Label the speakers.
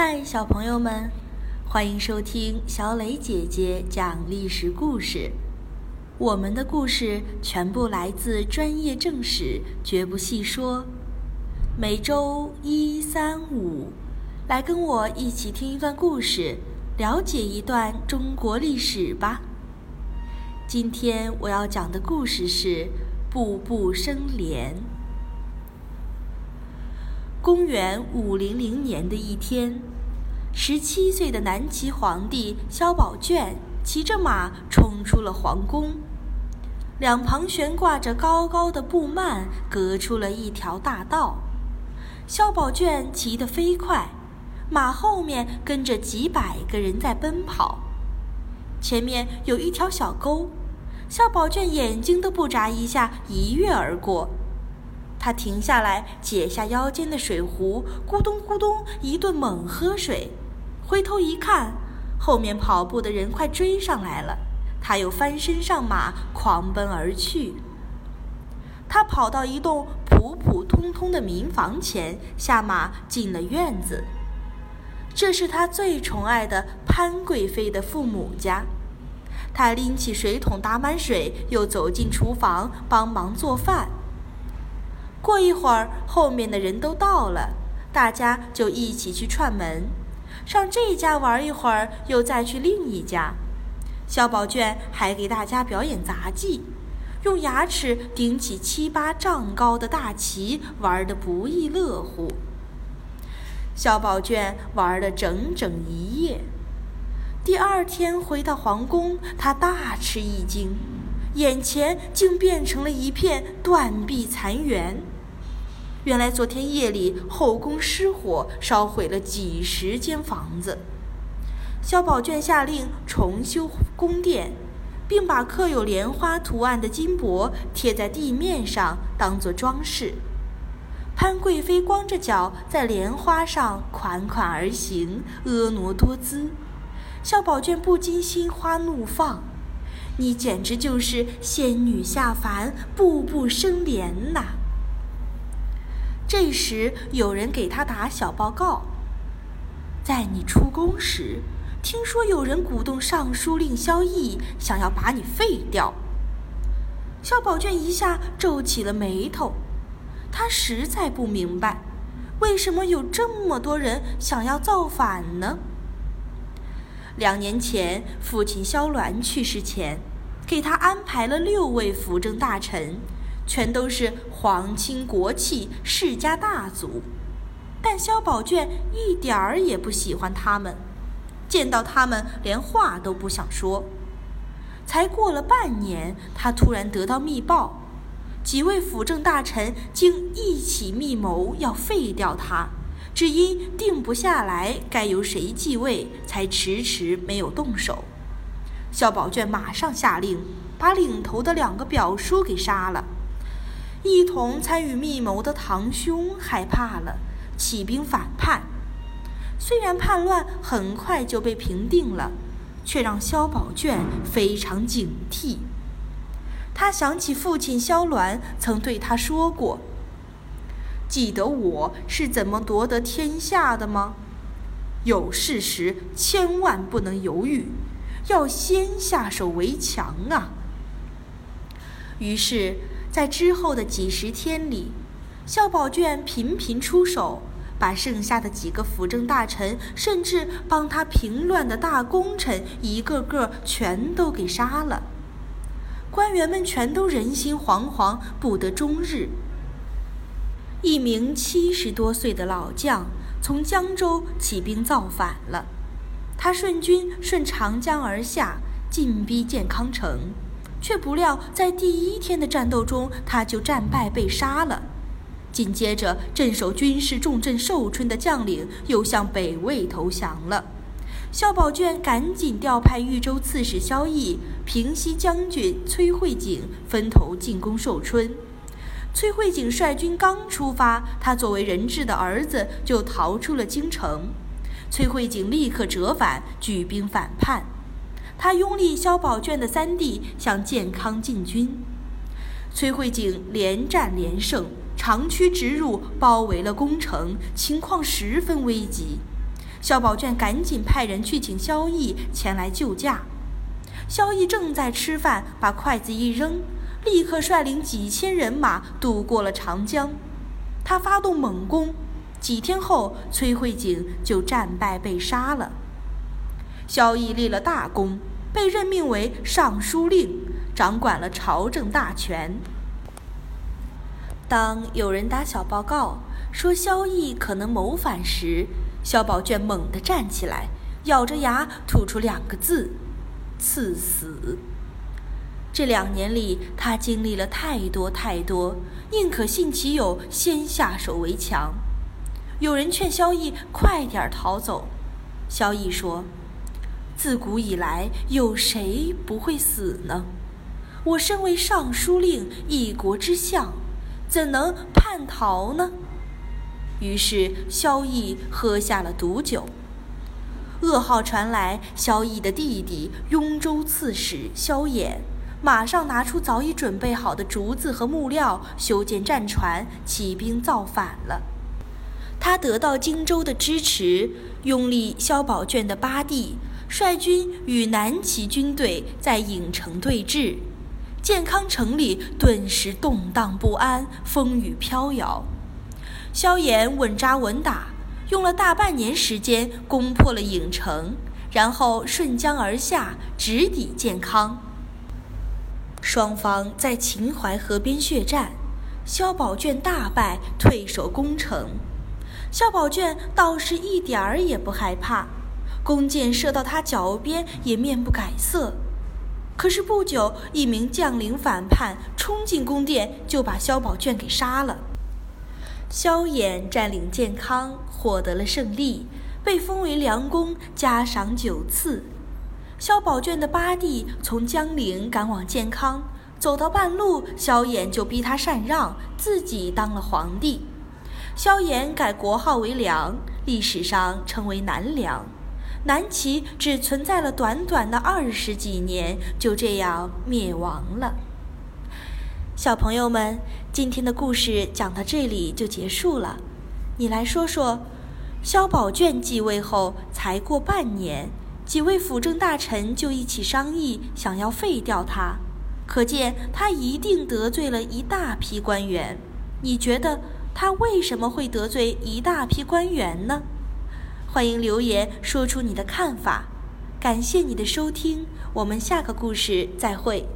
Speaker 1: 嗨，小朋友们，欢迎收听小磊姐姐讲历史故事。我们的故事全部来自专业正史，绝不细说。每周一、三、五，来跟我一起听一段故事，了解一段中国历史吧。今天我要讲的故事是《步步生莲》。公元五零零年的一天，十七岁的南齐皇帝萧宝卷骑着马冲出了皇宫，两旁悬挂着高高的布幔，隔出了一条大道。萧宝卷骑得飞快，马后面跟着几百个人在奔跑。前面有一条小沟，萧宝卷眼睛都不眨一下，一跃而过。他停下来，解下腰间的水壶，咕咚咕咚一顿猛喝水。回头一看，后面跑步的人快追上来了，他又翻身上马，狂奔而去。他跑到一栋普普通通的民房前，下马进了院子。这是他最宠爱的潘贵妃的父母家。他拎起水桶打满水，又走进厨房帮忙做饭。过一会儿，后面的人都到了，大家就一起去串门，上这家玩一会儿，又再去另一家。萧宝卷还给大家表演杂技。用牙齿顶起七八丈高的大旗，玩得不亦乐乎。萧宝卷玩了整整一夜，第二天回到皇宫，他大吃一惊，眼前竟变成了一片断壁残垣。原来昨天夜里后宫失火，烧毁了几十间房子。萧宝卷下令重修宫殿。并把刻有莲花图案的金箔贴在地面上，当做装饰。潘贵妃光着脚在莲花上款款而行，婀娜多姿。萧宝卷不禁心花怒放：“你简直就是仙女下凡，步步生莲呐！”这时，有人给他打小报告：“在你出宫时。”听说有人鼓动尚书令萧绎，想要把你废掉。萧宝卷一下皱起了眉头，他实在不明白，为什么有这么多人想要造反呢？两年前，父亲萧鸾去世前，给他安排了六位辅政大臣，全都是皇亲国戚、世家大族，但萧宝卷一点儿也不喜欢他们。见到他们，连话都不想说。才过了半年，他突然得到密报，几位辅政大臣竟一起密谋要废掉他，只因定不下来该由谁继位，才迟迟没有动手。萧宝卷马上下令，把领头的两个表叔给杀了。一同参与密谋的堂兄害怕了，起兵反叛。虽然叛乱很快就被平定了，却让萧宝卷非常警惕。他想起父亲萧鸾曾对他说过：“记得我是怎么夺得天下的吗？有事时千万不能犹豫，要先下手为强啊！”于是，在之后的几十天里，萧宝卷频频出手。把剩下的几个辅政大臣，甚至帮他平乱的大功臣，一个个全都给杀了。官员们全都人心惶惶，不得终日。一名七十多岁的老将从江州起兵造反了，他顺军顺长江而下，进逼建康城，却不料在第一天的战斗中，他就战败被杀了。紧接着，镇守军事重镇寿春的将领又向北魏投降了。萧宝卷赶紧调派豫州刺史萧绎、平西将军崔慧景分头进攻寿春。崔慧景率军刚出发，他作为人质的儿子就逃出了京城。崔慧景立刻折返，举兵反叛。他拥立萧宝卷的三弟向建康进军。崔慧景连战连胜。长驱直入，包围了宫城，情况十分危急。萧宝卷赶紧派人去请萧绎前来救驾。萧绎正在吃饭，把筷子一扔，立刻率领几千人马渡过了长江。他发动猛攻，几天后，崔慧景就战败被杀了。萧绎立了大功，被任命为尚书令，掌管了朝政大权。当有人打小报告说萧绎可能谋反时，萧宝卷猛地站起来，咬着牙吐出两个字：“赐死。”这两年里，他经历了太多太多，宁可信其有，先下手为强。有人劝萧绎快点逃走，萧绎说：“自古以来，有谁不会死呢？我身为尚书令，一国之相。”怎能叛逃呢？于是萧绎喝下了毒酒。噩耗传来，萧绎的弟弟雍州刺史萧衍，马上拿出早已准备好的竹子和木料，修建战船，起兵造反了。他得到荆州的支持，拥立萧宝卷的八弟，率军与南齐军队在郢城对峙。健康城里顿时动荡不安，风雨飘摇。萧衍稳扎稳打，用了大半年时间攻破了郢城，然后顺江而下，直抵健康。双方在秦淮河边血战，萧宝卷大败，退守攻城。萧宝卷倒是一点儿也不害怕，弓箭射到他脚边也面不改色。可是不久，一名将领反叛，冲进宫殿，就把萧宝卷给杀了。萧衍占领建康，获得了胜利，被封为良公，加赏九次。萧宝卷的八弟从江陵赶往建康，走到半路，萧衍就逼他禅让，自己当了皇帝。萧衍改国号为梁，历史上称为南梁。南齐只存在了短短的二十几年，就这样灭亡了。小朋友们，今天的故事讲到这里就结束了。你来说说，萧宝卷继位后才过半年，几位辅政大臣就一起商议，想要废掉他。可见他一定得罪了一大批官员。你觉得他为什么会得罪一大批官员呢？欢迎留言说出你的看法，感谢你的收听，我们下个故事再会。